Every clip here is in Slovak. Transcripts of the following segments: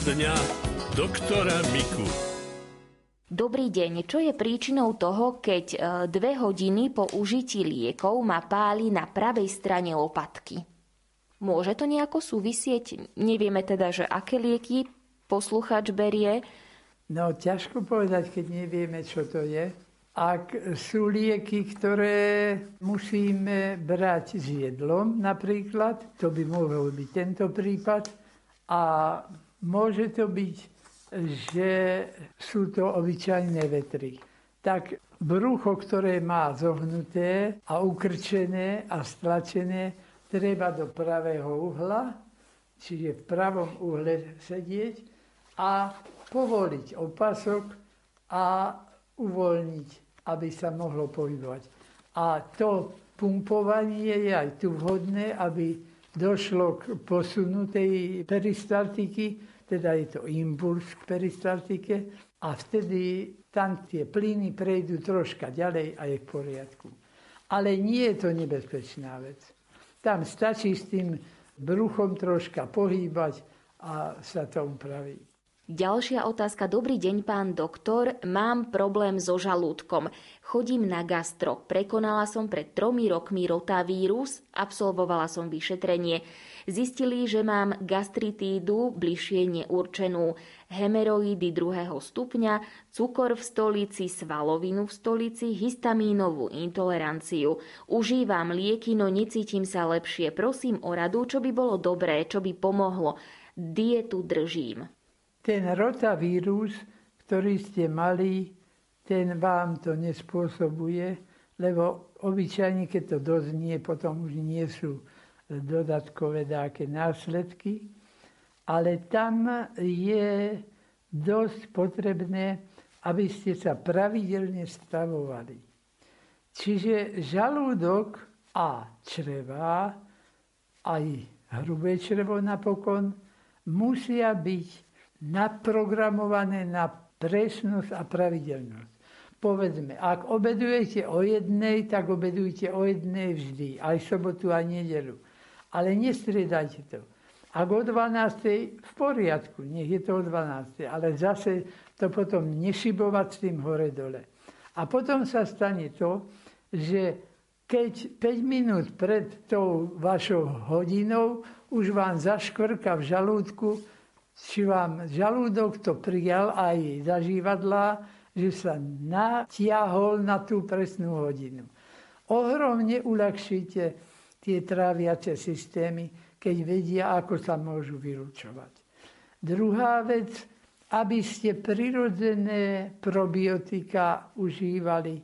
dňa doktora Miku. Dobrý deň. Čo je príčinou toho, keď e, dve hodiny po užití liekov ma páli na pravej strane lopatky? Môže to nejako súvisieť? Nevieme teda, že aké lieky posluchač berie. No, ťažko povedať, keď nevieme, čo to je. Ak sú lieky, ktoré musíme brať s jedlom napríklad, to by mohol byť tento prípad. A môže to byť, že sú to obyčajné vetry. Tak brucho, ktoré má zohnuté a ukrčené a stlačené, treba do pravého uhla, čiže v pravom uhle sedieť a povoliť opasok a uvoľniť, aby sa mohlo pohybovať. A to pumpovanie je aj tu vhodné, aby došlo k posunu tej peristaltiky, teda je to impuls k peristaltike a vtedy tam tie plyny prejdú troška ďalej a je v poriadku. Ale nie je to nebezpečná vec. Tam stačí s tým bruchom troška pohýbať a sa to upraví. Ďalšia otázka. Dobrý deň, pán doktor. Mám problém so žalúdkom. Chodím na gastro. Prekonala som pred tromi rokmi rotavírus, absolvovala som vyšetrenie. Zistili, že mám gastritídu, bližšie neurčenú, hemeroidy druhého stupňa, cukor v stolici, svalovinu v stolici, histamínovú intoleranciu. Užívam lieky, no necítim sa lepšie. Prosím o radu, čo by bolo dobré, čo by pomohlo. Dietu držím. Ten rotavírus, ktorý ste mali, ten vám to nespôsobuje, lebo obyčajne, keď to doznie, potom už nie sú dodatkové dáke následky, ale tam je dosť potrebné, aby ste sa pravidelne stavovali. Čiže žalúdok a čreva, aj hrubé črevo napokon, musia byť naprogramované na presnosť a pravidelnosť. Povedzme, ak obedujete o jednej, tak obedujte o jednej vždy, aj sobotu, aj nedelu. Ale nestriedajte to. Ak o 12. v poriadku, nech je to o 12. Ale zase to potom nešibovať s tým hore-dole. A potom sa stane to, že keď 5 minút pred tou vašou hodinou už vám zaškvrka v žalúdku, či vám žalúdok to prijal aj zažívadla, že sa natiahol na tú presnú hodinu. Ohromne uľahčíte tie tráviace systémy, keď vedia, ako sa môžu vylúčovať. Druhá vec, aby ste prirodzené probiotika užívali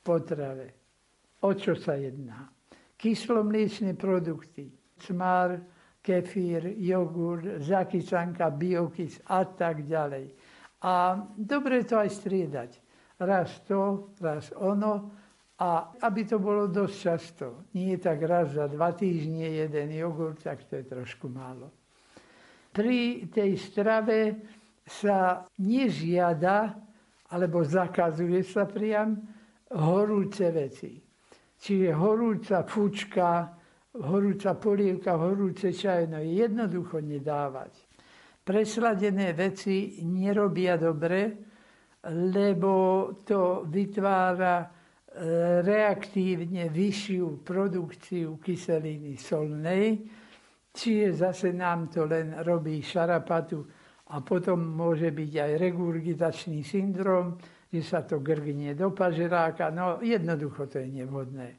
potrave. O čo sa jedná? Kyslomliečné produkty, cmár, kefír, jogurt, zakysanka, biokys a tak ďalej. A dobre to aj striedať. Raz to, raz ono. A aby to bolo dosť často. Nie tak raz za dva týždne jeden jogurt, tak to je trošku málo. Pri tej strave sa nežiada, alebo zakazuje sa priam, horúce veci. Čiže horúca fučka, horúca polievka, horúce čaj, no jednoducho nedávať. Presladené veci nerobia dobre, lebo to vytvára reaktívne vyššiu produkciu kyseliny solnej, čiže zase nám to len robí šarapatu a potom môže byť aj regurgitačný syndrom, že sa to grgnie do pažeráka, no jednoducho to je nevhodné.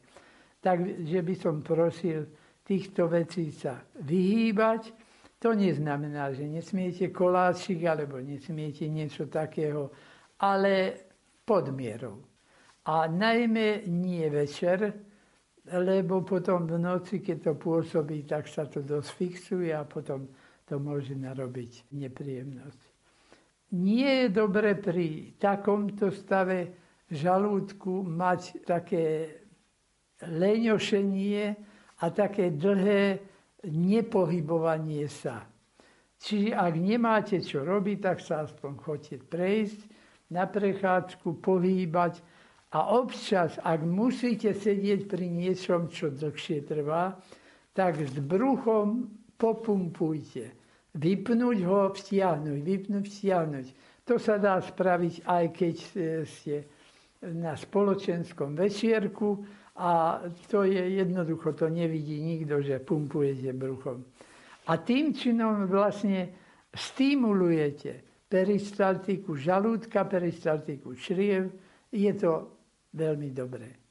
Takže by som prosil týchto vecí sa vyhýbať. To neznamená, že nesmiete koláčik alebo nesmiete niečo takého, ale pod mierou. A najmä nie večer, lebo potom v noci, keď to pôsobí, tak sa to dosť fixuje a potom to môže narobiť nepríjemnosť. Nie je dobre pri takomto stave žalúdku mať také leňošenie a také dlhé nepohybovanie sa. Čiže ak nemáte čo robiť, tak sa aspoň chodte prejsť na prechádzku, pohýbať a občas, ak musíte sedieť pri niečom, čo dlhšie trvá, tak s bruchom popumpujte. vypnúť ho, vstiahnuť, vypnúť, vstiahnuť. To sa dá spraviť aj keď ste na spoločenskom večierku a to je jednoducho, to nevidí nikto, že pumpujete bruchom. A tým činom vlastne stimulujete peristaltiku žalúdka, peristaltiku čriev. Je to veľmi dobré.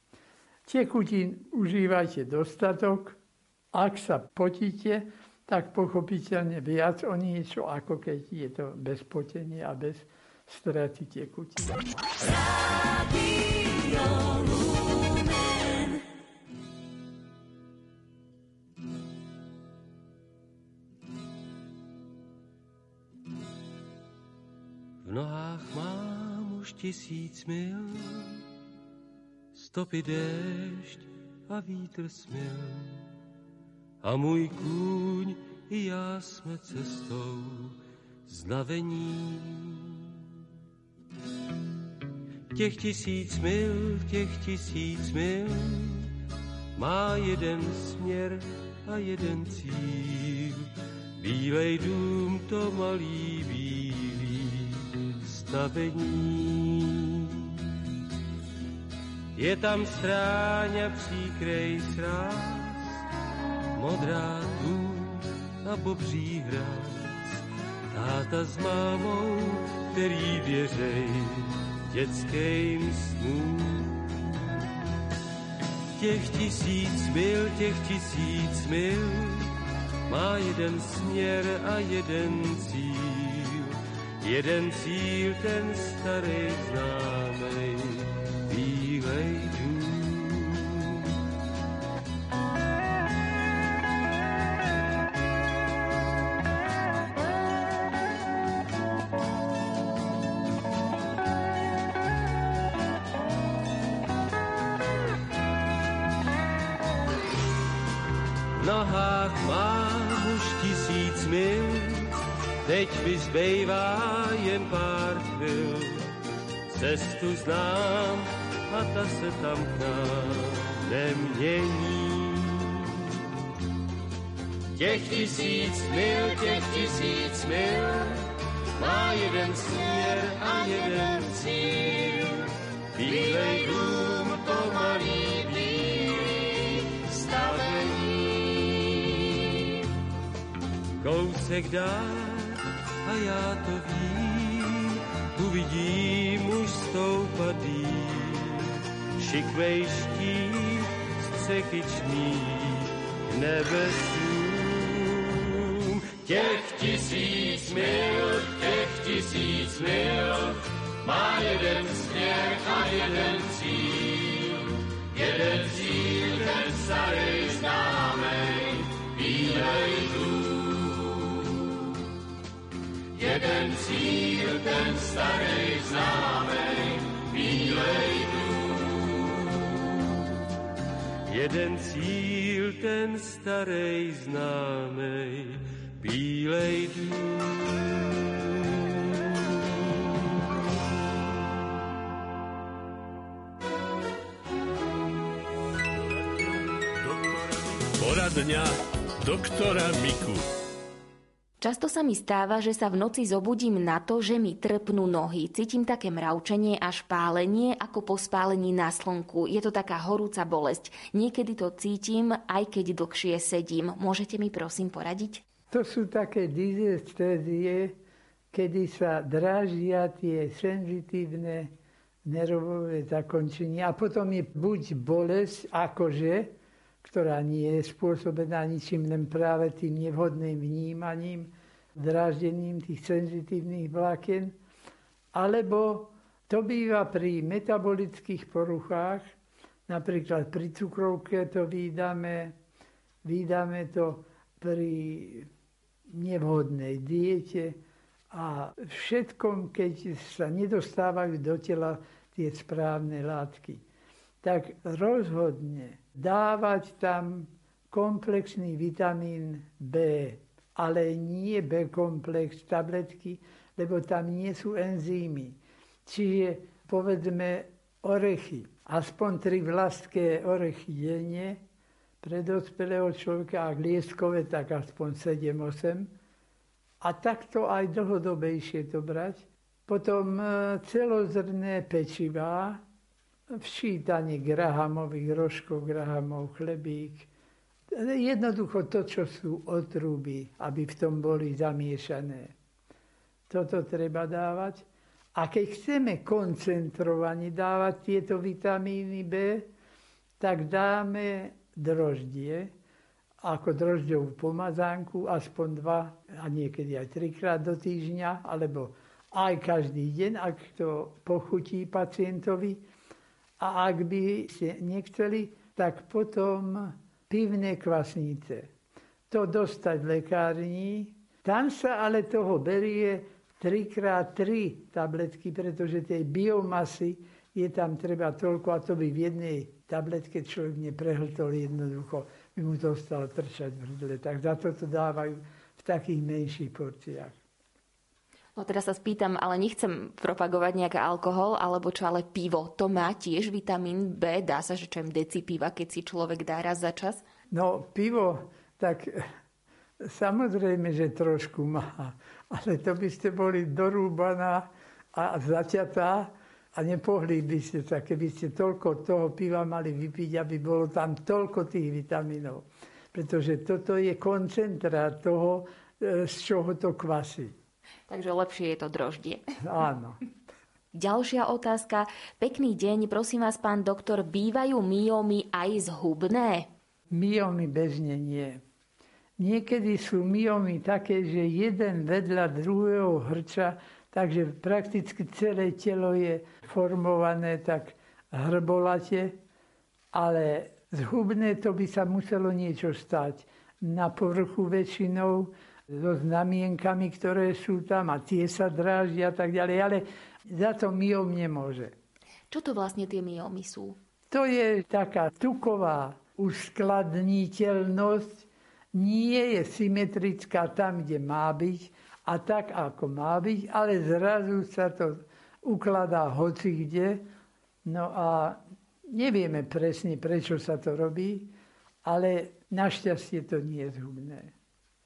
Tekutín užívajte dostatok. Ak sa potíte, tak pochopiteľne viac o niečo, ako keď je to bez potenia a bez straty tekutín. V nohách mám už tisíc mil, stopy déšť a vítr smil. A můj kůň i já jsme cestou znavení. Těch tisíc mil, těch tisíc mil má jeden směr a jeden cíl. Bílej dům to malý bílý stavení. Je tam stráň a příkrej sráz, modrá tu a bobří hrác. Táta s mámou, který věřej dětským snům. Těch tisíc mil, těch tisíc mil, má jeden směr a jeden cíl. Jeden cíl, ten starý známej, nohách mám už tisíc mil, teď mi zbývá jen pár chvil. Cestu znám a ta se tam k nám nemění. Těch tisíc mil, těch tisíc mil, má jeden směr a jeden cíl. Bílej dům, Kousek dál a já to vím, uvidím už stoupat dým. Šikvej štít střechyčný k nebesům. Těch tisíc mil, těch tisíc mil, má jeden směr a jeden cíl. Jeden cíl, ten starý známej, bílej Jeden cíl, ten starý známej, bílej. Jeden cíl, ten starý známej, bílej dům. Poradňa doktora Miku. Často sa mi stáva, že sa v noci zobudím na to, že mi trpnú nohy. Cítim také mravčenie a špálenie ako po spálení na slnku. Je to taká horúca bolesť. Niekedy to cítim, aj keď dlhšie sedím. Môžete mi prosím poradiť? To sú také dizestézie, kedy sa drážia tie senzitívne nervové zakončenia a potom je buď bolesť, akože, ktorá nie je spôsobená ničím, len práve tým nevhodným vnímaním, dráždením tých senzitívnych vlákien, alebo to býva pri metabolických poruchách, napríklad pri cukrovke to vydáme, vydáme to pri nevhodnej diete a všetkom, keď sa nedostávajú do tela tie správne látky. Tak rozhodne dávať tam komplexný vitamín B, ale nie B-komplex tabletky, lebo tam nie sú enzymy. Čiže povedzme orechy, aspoň tri vlastké orechy denne, pre dospelého človeka, ak lieskové, tak aspoň 7-8. A takto aj dlhodobejšie to brať. Potom e, celozrné pečivá, včítanie grahamových rožkov, grahamov, chlebík. Jednoducho to, čo sú otruby, aby v tom boli zamiešané. Toto treba dávať. A keď chceme koncentrovane dávať tieto vitamíny B, tak dáme droždie, ako drožďovú pomazánku, aspoň dva a niekedy aj trikrát do týždňa, alebo aj každý deň, ak to pochutí pacientovi. A ak by ste nechceli, tak potom pivné kvasnice. To dostať v lekárni. Tam sa ale toho berie 3x3 tabletky, pretože tej biomasy je tam treba toľko a to by v jednej tabletke človek neprehltol jednoducho, by mu to ostalo trčať v hrdle. Tak za to to dávajú v takých menších porciách. No teraz sa spýtam, ale nechcem propagovať nejaký alkohol, alebo čo, ale pivo. To má tiež vitamín B? Dá sa, že čo deci piva, keď si človek dá raz za čas? No, pivo, tak samozrejme, že trošku má. Ale to by ste boli dorúbaná a zaťatá a nepohli by ste sa, keby ste toľko toho piva mali vypiť, aby bolo tam toľko tých vitamínov. Pretože toto je koncentrát toho, e, z čoho to kvasí. Takže lepšie je to droždie. Áno. Ďalšia otázka. Pekný deň, prosím vás, pán doktor, bývajú myomy aj zhubné? Myomy bežne nie. Niekedy sú myomy také, že jeden vedľa druhého hrča, takže prakticky celé telo je formované tak hrbolate, ale zhubné to by sa muselo niečo stať. Na povrchu väčšinou so znamienkami, ktoré sú tam a tie sa dráždia a tak ďalej, ale za to myom nemôže. Čo to vlastne tie myomy sú? To je taká tuková uskladniteľnosť, nie je symetrická tam, kde má byť a tak, ako má byť, ale zrazu sa to ukladá hoci kde. No a nevieme presne, prečo sa to robí, ale našťastie to nie je zhubné.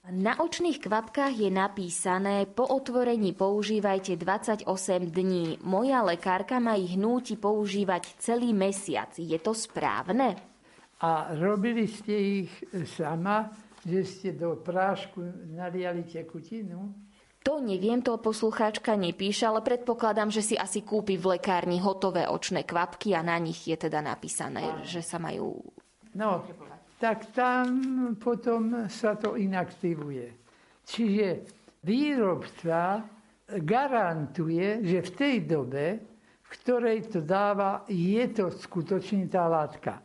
Na očných kvapkách je napísané, po otvorení používajte 28 dní. Moja lekárka ma ich núti používať celý mesiac. Je to správne? A robili ste ich sama, že ste do prášku naliali tekutinu? To neviem, to poslucháčka nepíše, ale predpokladám, že si asi kúpi v lekárni hotové očné kvapky a na nich je teda napísané, že sa majú... No, tak tam potom sa to inaktivuje. Čiže výrobca garantuje, že v tej dobe, v ktorej to dáva, je to skutočne tá látka.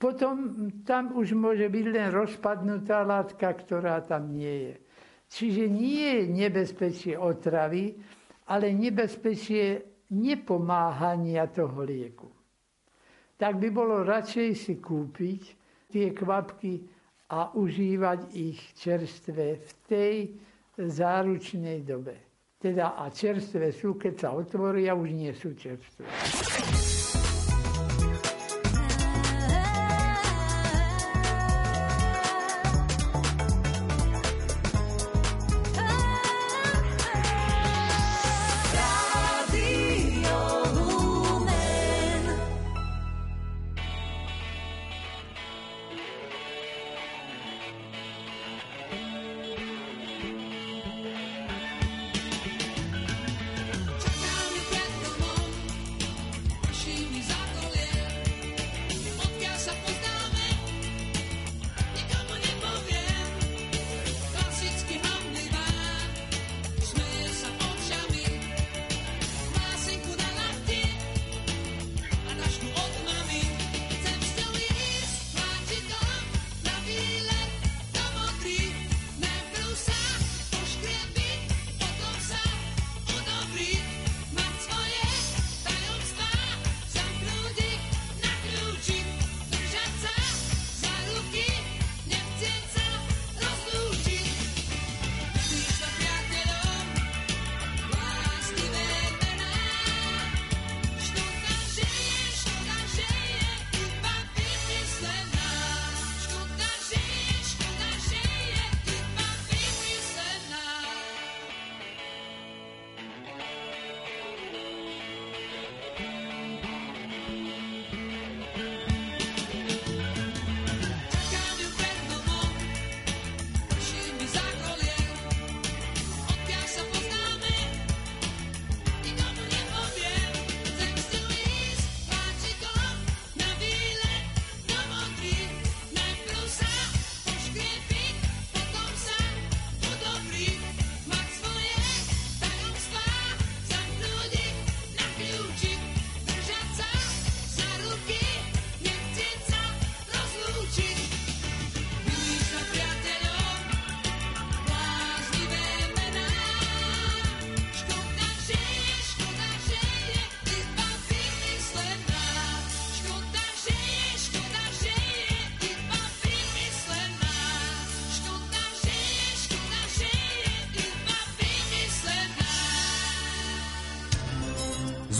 Potom tam už môže byť len rozpadnutá látka, ktorá tam nie je. Čiže nie je nebezpečie otravy, ale nebezpečie nepomáhania toho lieku. Tak by bolo radšej si kúpiť tie kvapky a užívať ich čerstvé v tej záručnej dobe. Teda a čerstvé sú, keď sa otvoria, už nie sú čerstvé.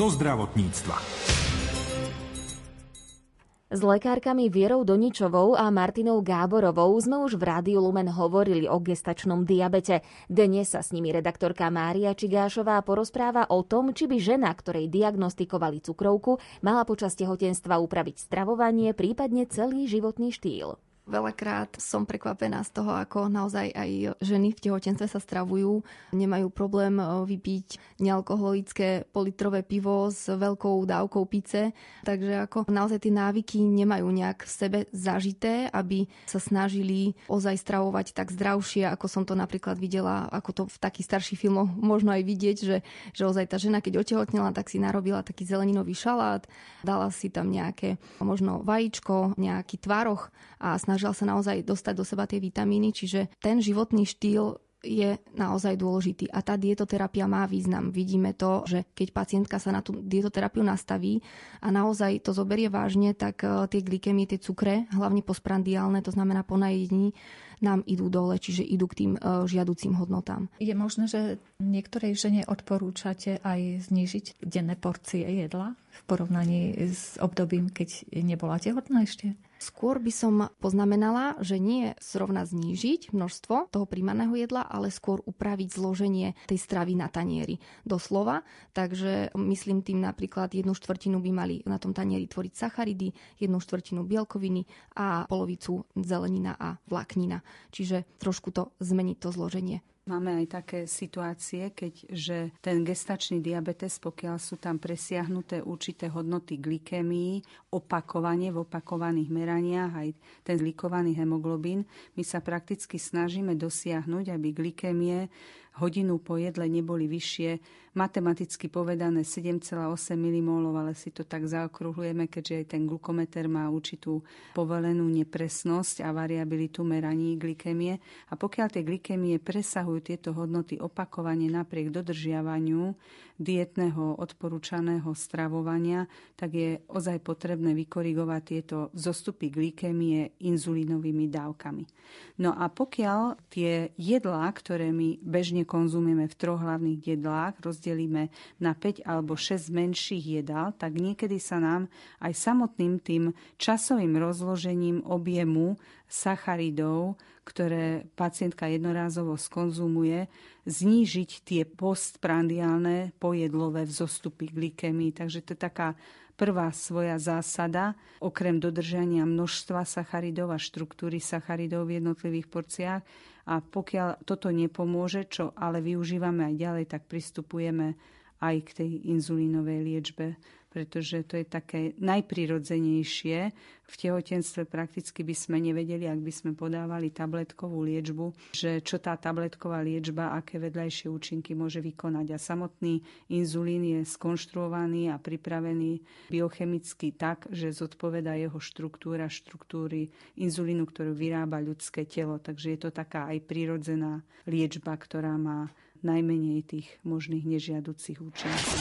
Zo zdravotníctva. S lekárkami Vierou Doničovou a Martinou Gáborovou sme už v Rádiu Lumen hovorili o gestačnom diabete. Dnes sa s nimi redaktorka Mária Čigášová porozpráva o tom, či by žena, ktorej diagnostikovali cukrovku, mala počas tehotenstva upraviť stravovanie, prípadne celý životný štýl. Veľakrát som prekvapená z toho, ako naozaj aj ženy v tehotenstve sa stravujú. Nemajú problém e, vypiť nealkoholické politrové pivo s veľkou dávkou pice. Takže ako naozaj tie návyky nemajú nejak v sebe zažité, aby sa snažili ozaj stravovať tak zdravšie, ako som to napríklad videla, ako to v takých starších filmoch možno aj vidieť, že, že ozaj tá žena, keď otehotnela, tak si narobila taký zeleninový šalát, dala si tam nejaké možno vajíčko, nejaký tvároch a snažila snažila sa naozaj dostať do seba tie vitamíny, čiže ten životný štýl je naozaj dôležitý. A tá dietoterapia má význam. Vidíme to, že keď pacientka sa na tú dietoterapiu nastaví a naozaj to zoberie vážne, tak eh, tie glykemie, tie cukre, hlavne postprandiálne, to znamená po najedení, nám idú dole, čiže idú k tým uh, žiaducím hodnotám. Je možné, že niektorej žene odporúčate aj znížiť denné porcie jedla v porovnaní s obdobím, keď nebola tehotná ešte? Skôr by som poznamenala, že nie zrovna znížiť množstvo toho príjmaného jedla, ale skôr upraviť zloženie tej stravy na tanieri. Doslova, takže myslím tým napríklad jednu štvrtinu by mali na tom tanieri tvoriť sacharidy, jednu štvrtinu bielkoviny a polovicu zelenina a vláknina. Čiže trošku to zmeniť to zloženie. Máme aj také situácie, keď že ten gestačný diabetes, pokiaľ sú tam presiahnuté určité hodnoty glykémii, opakovanie v opakovaných meraniach, aj ten glikovaný hemoglobín, my sa prakticky snažíme dosiahnuť, aby glykémie hodinu po jedle neboli vyššie, matematicky povedané 7,8 mmol, ale si to tak zaokrúhlujeme, keďže aj ten glukometer má určitú povolenú nepresnosť a variabilitu meraní glykemie. A pokiaľ tie glykemie presahujú tieto hodnoty opakovane napriek dodržiavaniu dietného odporúčaného stravovania, tak je ozaj potrebné vykorigovať tieto zostupy glykemie inzulínovými dávkami. No a pokiaľ tie jedlá, ktoré my bežne konzumujeme v troch hlavných jedlách, rozdelíme na 5 alebo 6 menších jedál, tak niekedy sa nám aj samotným tým časovým rozložením objemu sacharidov, ktoré pacientka jednorázovo skonzumuje, znížiť tie postprandiálne pojedlové vzostupy glykemii. Takže to je taká prvá svoja zásada, okrem dodržania množstva sacharidov a štruktúry sacharidov v jednotlivých porciách. A pokiaľ toto nepomôže, čo ale využívame aj ďalej, tak pristupujeme aj k tej inzulínovej liečbe pretože to je také najprirodzenejšie. V tehotenstve prakticky by sme nevedeli, ak by sme podávali tabletkovú liečbu, že čo tá tabletková liečba, aké vedľajšie účinky môže vykonať. A samotný inzulín je skonštruovaný a pripravený biochemicky tak, že zodpoveda jeho štruktúra štruktúry inzulínu, ktorú vyrába ľudské telo. Takže je to taká aj prirodzená liečba, ktorá má najmenej tých možných nežiaducich účinkov.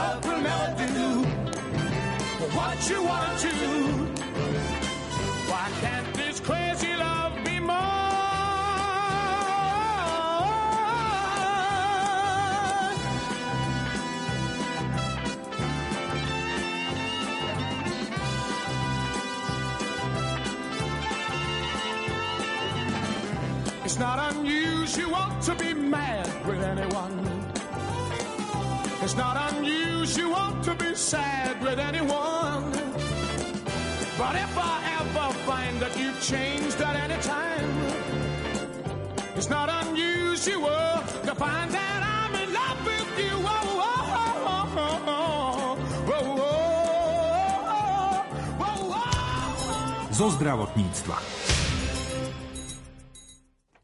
Love will never do what you want to. Do. Why can't this crazy love be more? It's not unusual to be mad with anyone. It's not unusual to be sad with anyone. But if I ever find that you've changed at any time, it's not unusual to find that I'm in love with you. Oh, oh, oh, oh, oh, oh, oh, oh, oh. Zo zdravotníctva.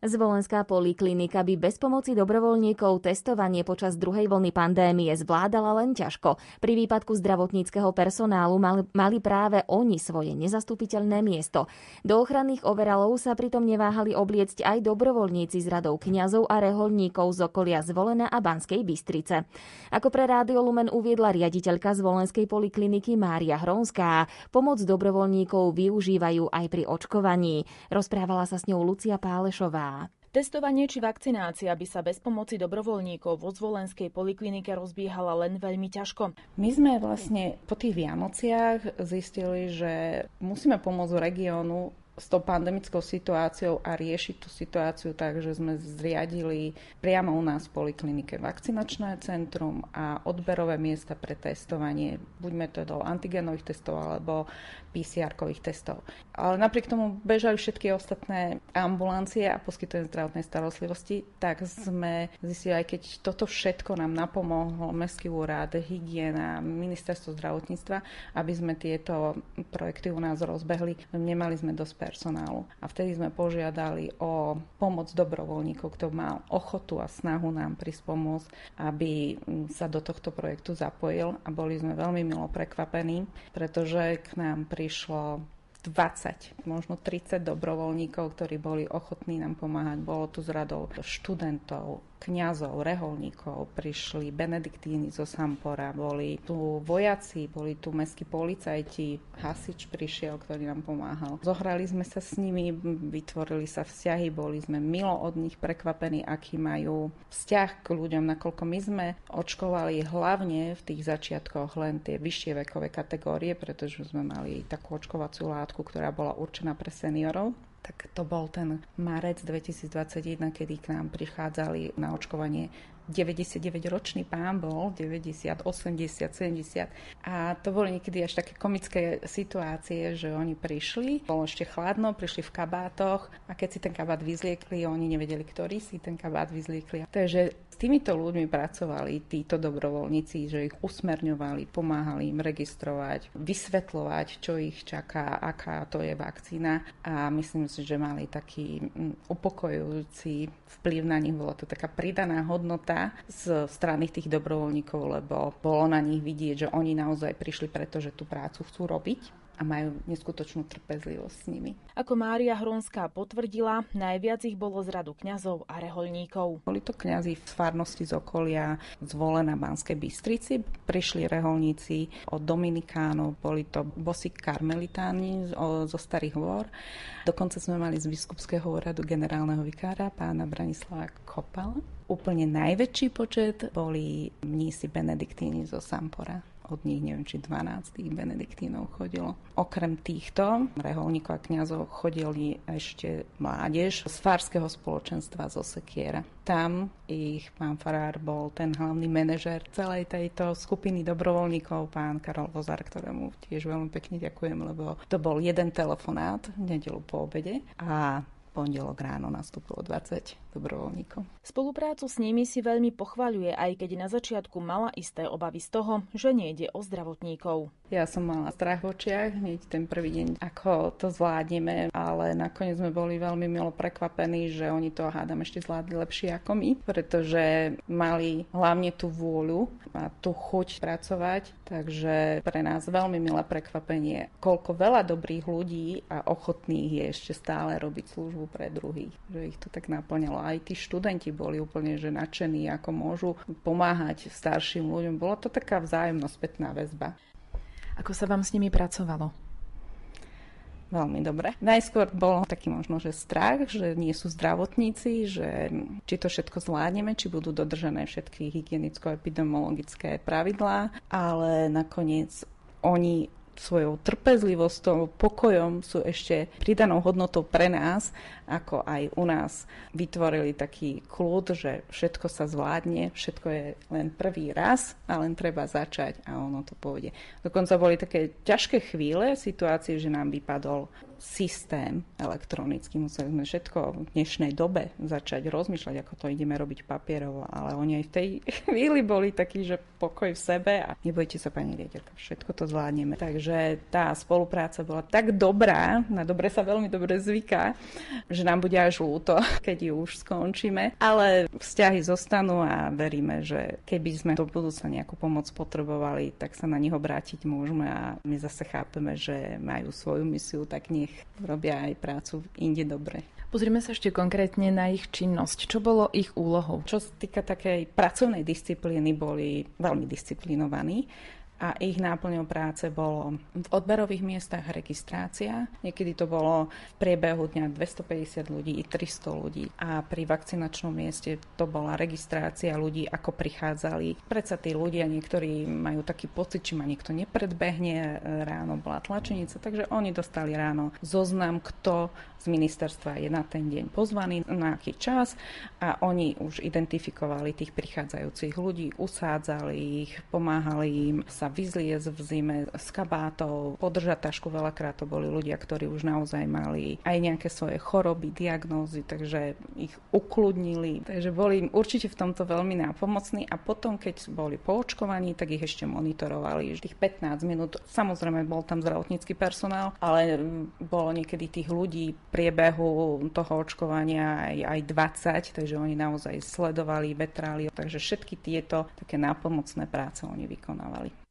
Zvolenská poliklinika by bez pomoci dobrovoľníkov testovanie počas druhej vlny pandémie zvládala len ťažko. Pri výpadku zdravotníckého personálu mali, mali práve oni svoje nezastupiteľné miesto. Do ochranných overalov sa pritom neváhali obliecť aj dobrovoľníci z radou kňazov a reholníkov z okolia Zvolena a Banskej Bystrice. Ako pre Rádio Lumen uviedla riaditeľka Zvolenskej polikliniky Mária Hronská, pomoc dobrovoľníkov využívajú aj pri očkovaní. Rozprávala sa s ňou Lucia Pálešová. Testovanie či vakcinácia by sa bez pomoci dobrovoľníkov vo zvolenskej poliklinike rozbiehala len veľmi ťažko. My sme vlastne po tých Vianociach zistili, že musíme pomôcť regiónu s tou pandemickou situáciou a riešiť tú situáciu tak, že sme zriadili priamo u nás v poliklinike vakcinačné centrum a odberové miesta pre testovanie, buď metodou antigenových testov alebo PCR-kových testov. Ale napriek tomu bežajú všetky ostatné ambulancie a poskytujú zdravotnej starostlivosti, tak sme zistili, aj keď toto všetko nám napomohlo Mestský úrad, hygiena, ministerstvo zdravotníctva, aby sme tieto projekty u nás rozbehli, nemali sme dosť personálu. A vtedy sme požiadali o pomoc dobrovoľníkov, kto mal ochotu a snahu nám prísť pomôcť, aby sa do tohto projektu zapojil a boli sme veľmi milo prekvapení, pretože k nám prišlo 20, možno 30 dobrovoľníkov, ktorí boli ochotní nám pomáhať. Bolo tu z radou študentov, kňazov, reholníkov, prišli benediktíny zo Sampora, boli tu vojaci, boli tu mestskí policajti, hasič prišiel, ktorý nám pomáhal. Zohrali sme sa s nimi, vytvorili sa vzťahy, boli sme milo od nich prekvapení, aký majú vzťah k ľuďom, nakoľko my sme očkovali hlavne v tých začiatkoch len tie vyššie vekové kategórie, pretože sme mali takú očkovaciu látku, ktorá bola určená pre seniorov tak to bol ten marec 2021, kedy k nám prichádzali na očkovanie 99-ročný pán bol, 90, 80, 70 a to boli niekedy až také komické situácie, že oni prišli, bolo ešte chladno, prišli v kabátoch a keď si ten kabát vyzliekli, oni nevedeli, ktorý si ten kabát vyzliekli. Takže s týmito ľuďmi pracovali títo dobrovoľníci, že ich usmerňovali, pomáhali im registrovať, vysvetľovať, čo ich čaká, aká to je vakcína a myslím si, že mali taký mm, upokojujúci vplyv na nich. Bola to taká pridaná hodnota z strany tých dobrovoľníkov, lebo bolo na nich vidieť, že oni naozaj prišli preto, že tú prácu chcú robiť a majú neskutočnú trpezlivosť s nimi. Ako Mária Hronská potvrdila, najviac ich bolo z radu kňazov a reholníkov. Boli to kňazi z farnosti z okolia zvolená Banskej Bystrici. Prišli reholníci od Dominikánov, boli to bosí karmelitáni zo Starých Hôr. Dokonca sme mali z biskupského úradu generálneho vikára pána Branislava Kopala. Úplne najväčší počet boli mnísi benediktíni zo Sampora od nich neviem, či 12 tých benediktínov chodilo. Okrem týchto reholníkov a kňazov chodili ešte mládež z fárskeho spoločenstva zo Sekiera. Tam ich pán Farár bol ten hlavný manažer celej tejto skupiny dobrovoľníkov, pán Karol Vozar, ktorému tiež veľmi pekne ďakujem, lebo to bol jeden telefonát v nedelu po obede a pondelok ráno nastúpilo 20 dobrovoľníkov. Spoluprácu s nimi si veľmi pochvaľuje, aj keď na začiatku mala isté obavy z toho, že nejde o zdravotníkov. Ja som mala strach v očiach hneď ten prvý deň, ako to zvládneme, ale nakoniec sme boli veľmi milo prekvapení, že oni to hádam ešte zvládli lepšie ako my, pretože mali hlavne tú vôľu a tú chuť pracovať, takže pre nás veľmi milé prekvapenie, koľko veľa dobrých ľudí a ochotných je ešte stále robiť službu pre druhých, že ich to tak naplňalo. Aj tí študenti boli úplne že nadšení, ako môžu pomáhať starším ľuďom. Bola to taká vzájomnosť spätná väzba. Ako sa vám s nimi pracovalo? Veľmi dobre. Najskôr bol taký možno, že strach, že nie sú zdravotníci, že či to všetko zvládneme, či budú dodržané všetky hygienicko-epidemiologické pravidlá, ale nakoniec oni svojou trpezlivosťou, pokojom sú ešte pridanou hodnotou pre nás, ako aj u nás vytvorili taký kľud, že všetko sa zvládne, všetko je len prvý raz a len treba začať a ono to pôjde. Dokonca boli také ťažké chvíle, situácie, že nám vypadol systém elektronický. Museli sme všetko v dnešnej dobe začať rozmýšľať, ako to ideme robiť papierovo, ale oni aj v tej chvíli boli takí, že pokoj v sebe a nebojte sa, pani riaditeľka, všetko to zvládneme. Takže tá spolupráca bola tak dobrá, na dobre sa veľmi dobre zvyká, že nám bude až ľúto, keď ju už skončíme, ale vzťahy zostanú a veríme, že keby sme do budúca nejakú pomoc potrebovali, tak sa na nich obrátiť môžeme a my zase chápeme, že majú svoju misiu, tak nech robia aj prácu inde dobre. Pozrieme sa ešte konkrétne na ich činnosť. Čo bolo ich úlohou? Čo sa týka takej pracovnej disciplíny, boli veľmi disciplinovaní a ich náplňou práce bolo v odberových miestach registrácia. Niekedy to bolo v priebehu dňa 250 ľudí i 300 ľudí. A pri vakcinačnom mieste to bola registrácia ľudí, ako prichádzali. Predsa tí ľudia, niektorí majú taký pocit, či ma niekto nepredbehne. Ráno bola tlačenica, takže oni dostali ráno zoznam, kto z ministerstva je na ten deň pozvaný, na aký čas a oni už identifikovali tých prichádzajúcich ľudí, usádzali ich, pomáhali im sa vyzliezť v zime s kabátov, podržať tašku. Veľakrát to boli ľudia, ktorí už naozaj mali aj nejaké svoje choroby, diagnózy, takže ich ukludnili. Takže boli určite v tomto veľmi nápomocní a potom, keď boli po očkovaní, tak ich ešte monitorovali. Tých 15 minút, samozrejme bol tam zdravotnícky personál, ale bolo niekedy tých ľudí priebehu toho očkovania aj, aj 20, takže oni naozaj sledovali, vetrali, takže všetky tieto také nápomocné práce oni vykonávali.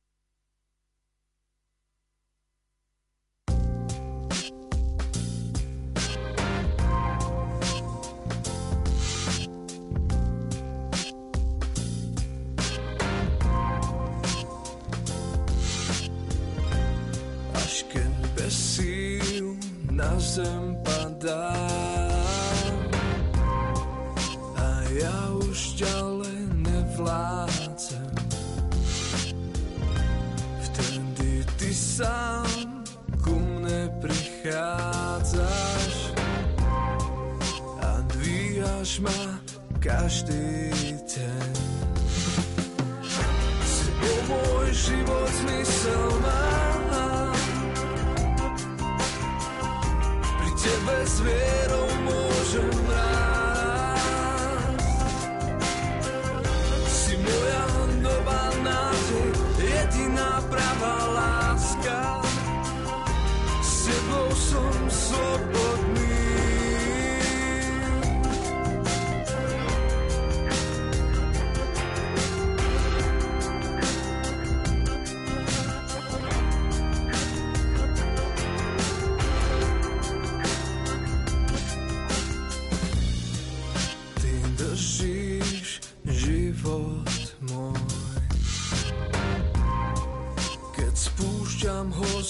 Na zem padám a ja už ďalej nevládzem. Vtedy ty sám ku mne prichádzaš a dvíhaš ma každý deň. Si môj život zmysel má tebe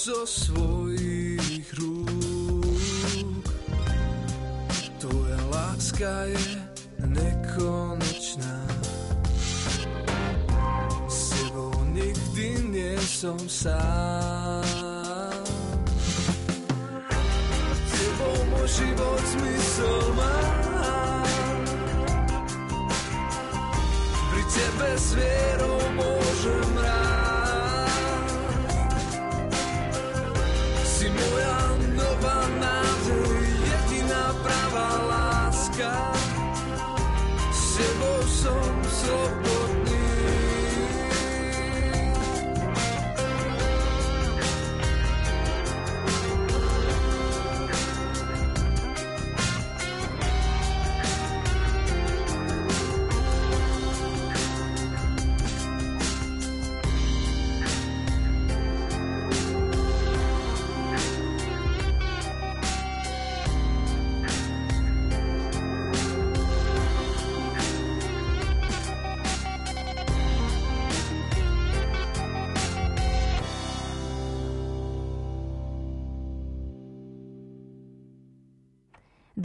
zo svojich rúk. Tvoja láska je nekonečná. S tebou nikdy nie som sám. Tebou môj život zmysel má. Pri tebe s vierou môžem rád.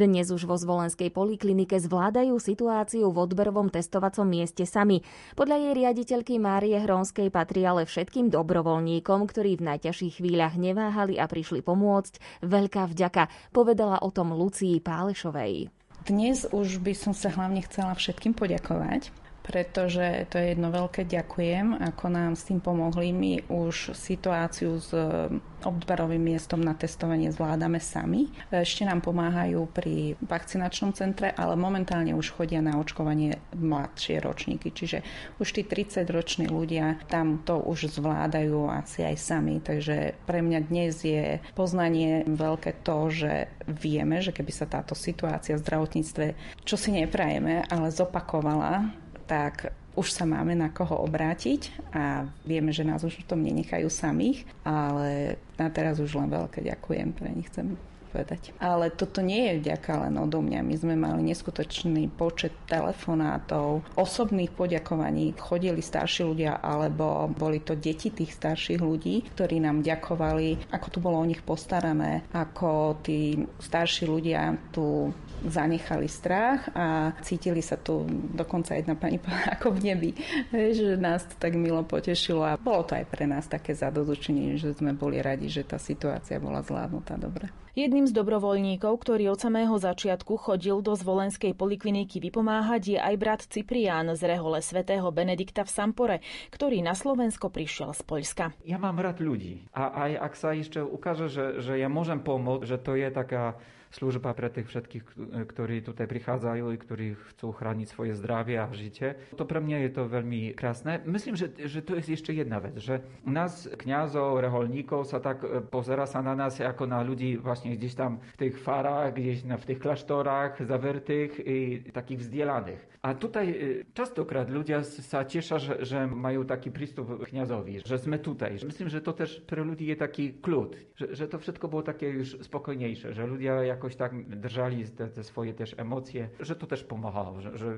Dnes už vo Zvolenskej poliklinike zvládajú situáciu v odberovom testovacom mieste sami. Podľa jej riaditeľky Márie Hronskej patrí ale všetkým dobrovoľníkom, ktorí v najťažších chvíľach neváhali a prišli pomôcť, veľká vďaka, povedala o tom Lucii Pálešovej. Dnes už by som sa hlavne chcela všetkým poďakovať pretože to je jedno veľké ďakujem, ako nám s tým pomohli. My už situáciu s e, odberovým miestom na testovanie zvládame sami. Ešte nám pomáhajú pri vakcinačnom centre, ale momentálne už chodia na očkovanie mladšie ročníky, čiže už tí 30-roční ľudia tam to už zvládajú asi aj sami. Takže pre mňa dnes je poznanie veľké to, že vieme, že keby sa táto situácia v zdravotníctve, čo si neprajeme, ale zopakovala, tak už sa máme na koho obrátiť a vieme, že nás už v tom nenechajú samých, ale na teraz už len veľké ďakujem pre nich chcem povedať. Ale toto nie je vďaka len odo mňa. My sme mali neskutočný počet telefonátov, osobných poďakovaní. Chodili starší ľudia alebo boli to deti tých starších ľudí, ktorí nám ďakovali, ako tu bolo o nich postarané, ako tí starší ľudia tu zanechali strach a cítili sa tu dokonca jedna pani ako v nebi, že nás to tak milo potešilo a bolo to aj pre nás také zadozučenie, že sme boli radi, že tá situácia bola zvládnutá dobre. Jedným z dobrovoľníkov, ktorý od samého začiatku chodil do zvolenskej polikliniky vypomáhať, je aj brat Ciprián z rehole svätého Benedikta v Sampore, ktorý na Slovensko prišiel z Poľska. Ja mám rád ľudí a aj ak sa ešte ukáže, že, že ja môžem pomôcť, že to je taká služba pre tých všetkých, ktorí tutaj prichádzajú i ktorí chcú chrániť svoje zdravie a žitie. To pre mňa je to veľmi krásne. Myslím, že, že to je ešte jedna vec, že nás, kňazov, reholníkov, sa tak e, pozera sa na nás ako na ľudí vlastne gdzieś tam v tých farách, gdzieś v tých klasztorách zavertých i takých vzdielaných. A tutaj e, častokrát ľudia sa tešia, že, že majú taký prístup k kňazovi, že sme tutaj. Myslím, že to też pre ľudí je taký kľud, že, že to všetko bolo také už spokojniejsze, že ľudia jakoś tak držali te, te swoje też emocje, że to też pomagało, że, że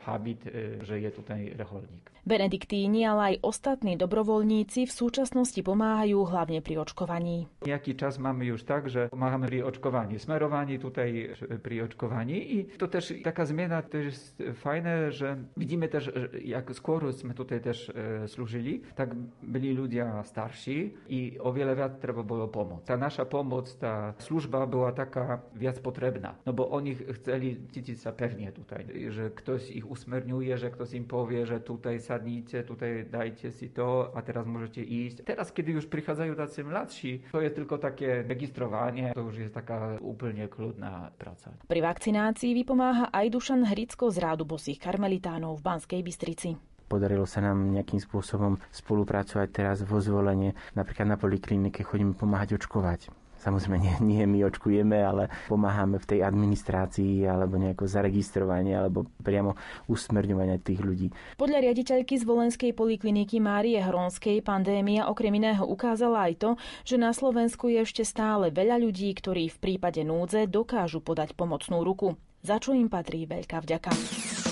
habit, że je tutaj reholník. Benediktíni, ale aj ostatní dobrovoľníci v súčasnosti pomáhajú hlavne pri očkovaní. Nejaký čas máme už tak, že pomáhame pri očkovaní, smerovaní tutaj pri očkovaní i to też taka zmiana też jest fajne, że widzimy też, jak skôr sme tutaj też służyli, tak byli ľudia starsi i o wiele lat treba bolo pomôcť. Ta nasza pomoc, ta služba była tak taka viac potrebná. No bo oni chceli cítiť sa pevne tutaj, že ktoś ich usmerňuje, že ktoś im povie, že tutaj sadnite, tutaj dajte si to a teraz môžete ísť. Teraz, kiedy już prichádzajú tacy mladší, to je tylko také registrovanie, to už je taká úplne kľudná práca. Pri vakcinácii vypomáha aj Dušan Hricko z rádu bosých karmelitánov v Banskej Bystrici podarilo sa nám nejakým spôsobom spolupracovať teraz vo zvolenie. Napríklad na poliklinike chodíme pomáhať očkovať. Samozrejme, nie, nie my očkujeme, ale pomáhame v tej administrácii alebo nejako zaregistrovanie alebo priamo usmerňovania tých ľudí. Podľa riaditeľky z Volenskej polikliniky Márie Hronskej pandémia okrem iného ukázala aj to, že na Slovensku je ešte stále veľa ľudí, ktorí v prípade núdze dokážu podať pomocnú ruku. Za čo im patrí veľká vďaka.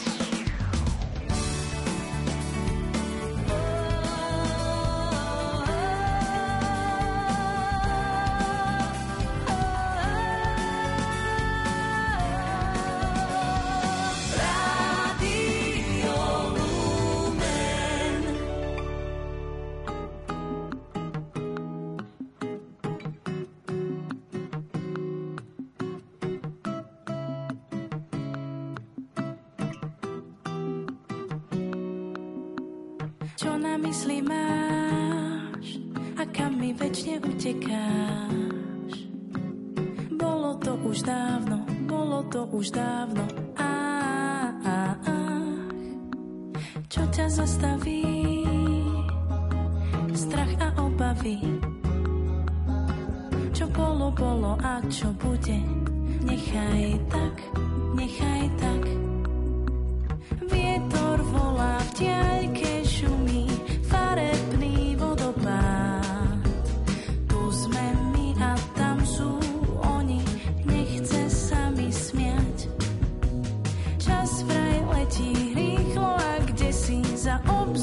mysli máš a kam mi väčšine utekáš. Bolo to už dávno, bolo to už dávno, á. Čo ťa zastaví? Strach a obavy. Čo bolo, bolo a čo bude, nechaj tak.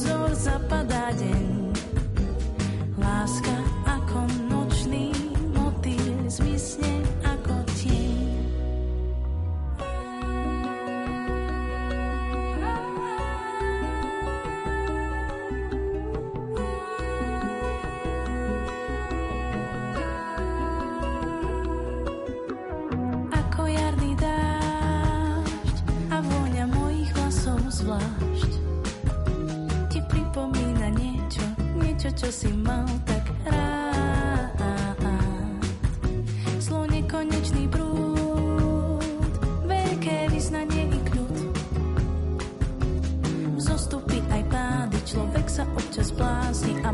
Láska. čo si mal tak rád. Zlo nekonečný prúd, veľké vyznanie i kľud. Zostupy aj pády, človek sa občas blázni a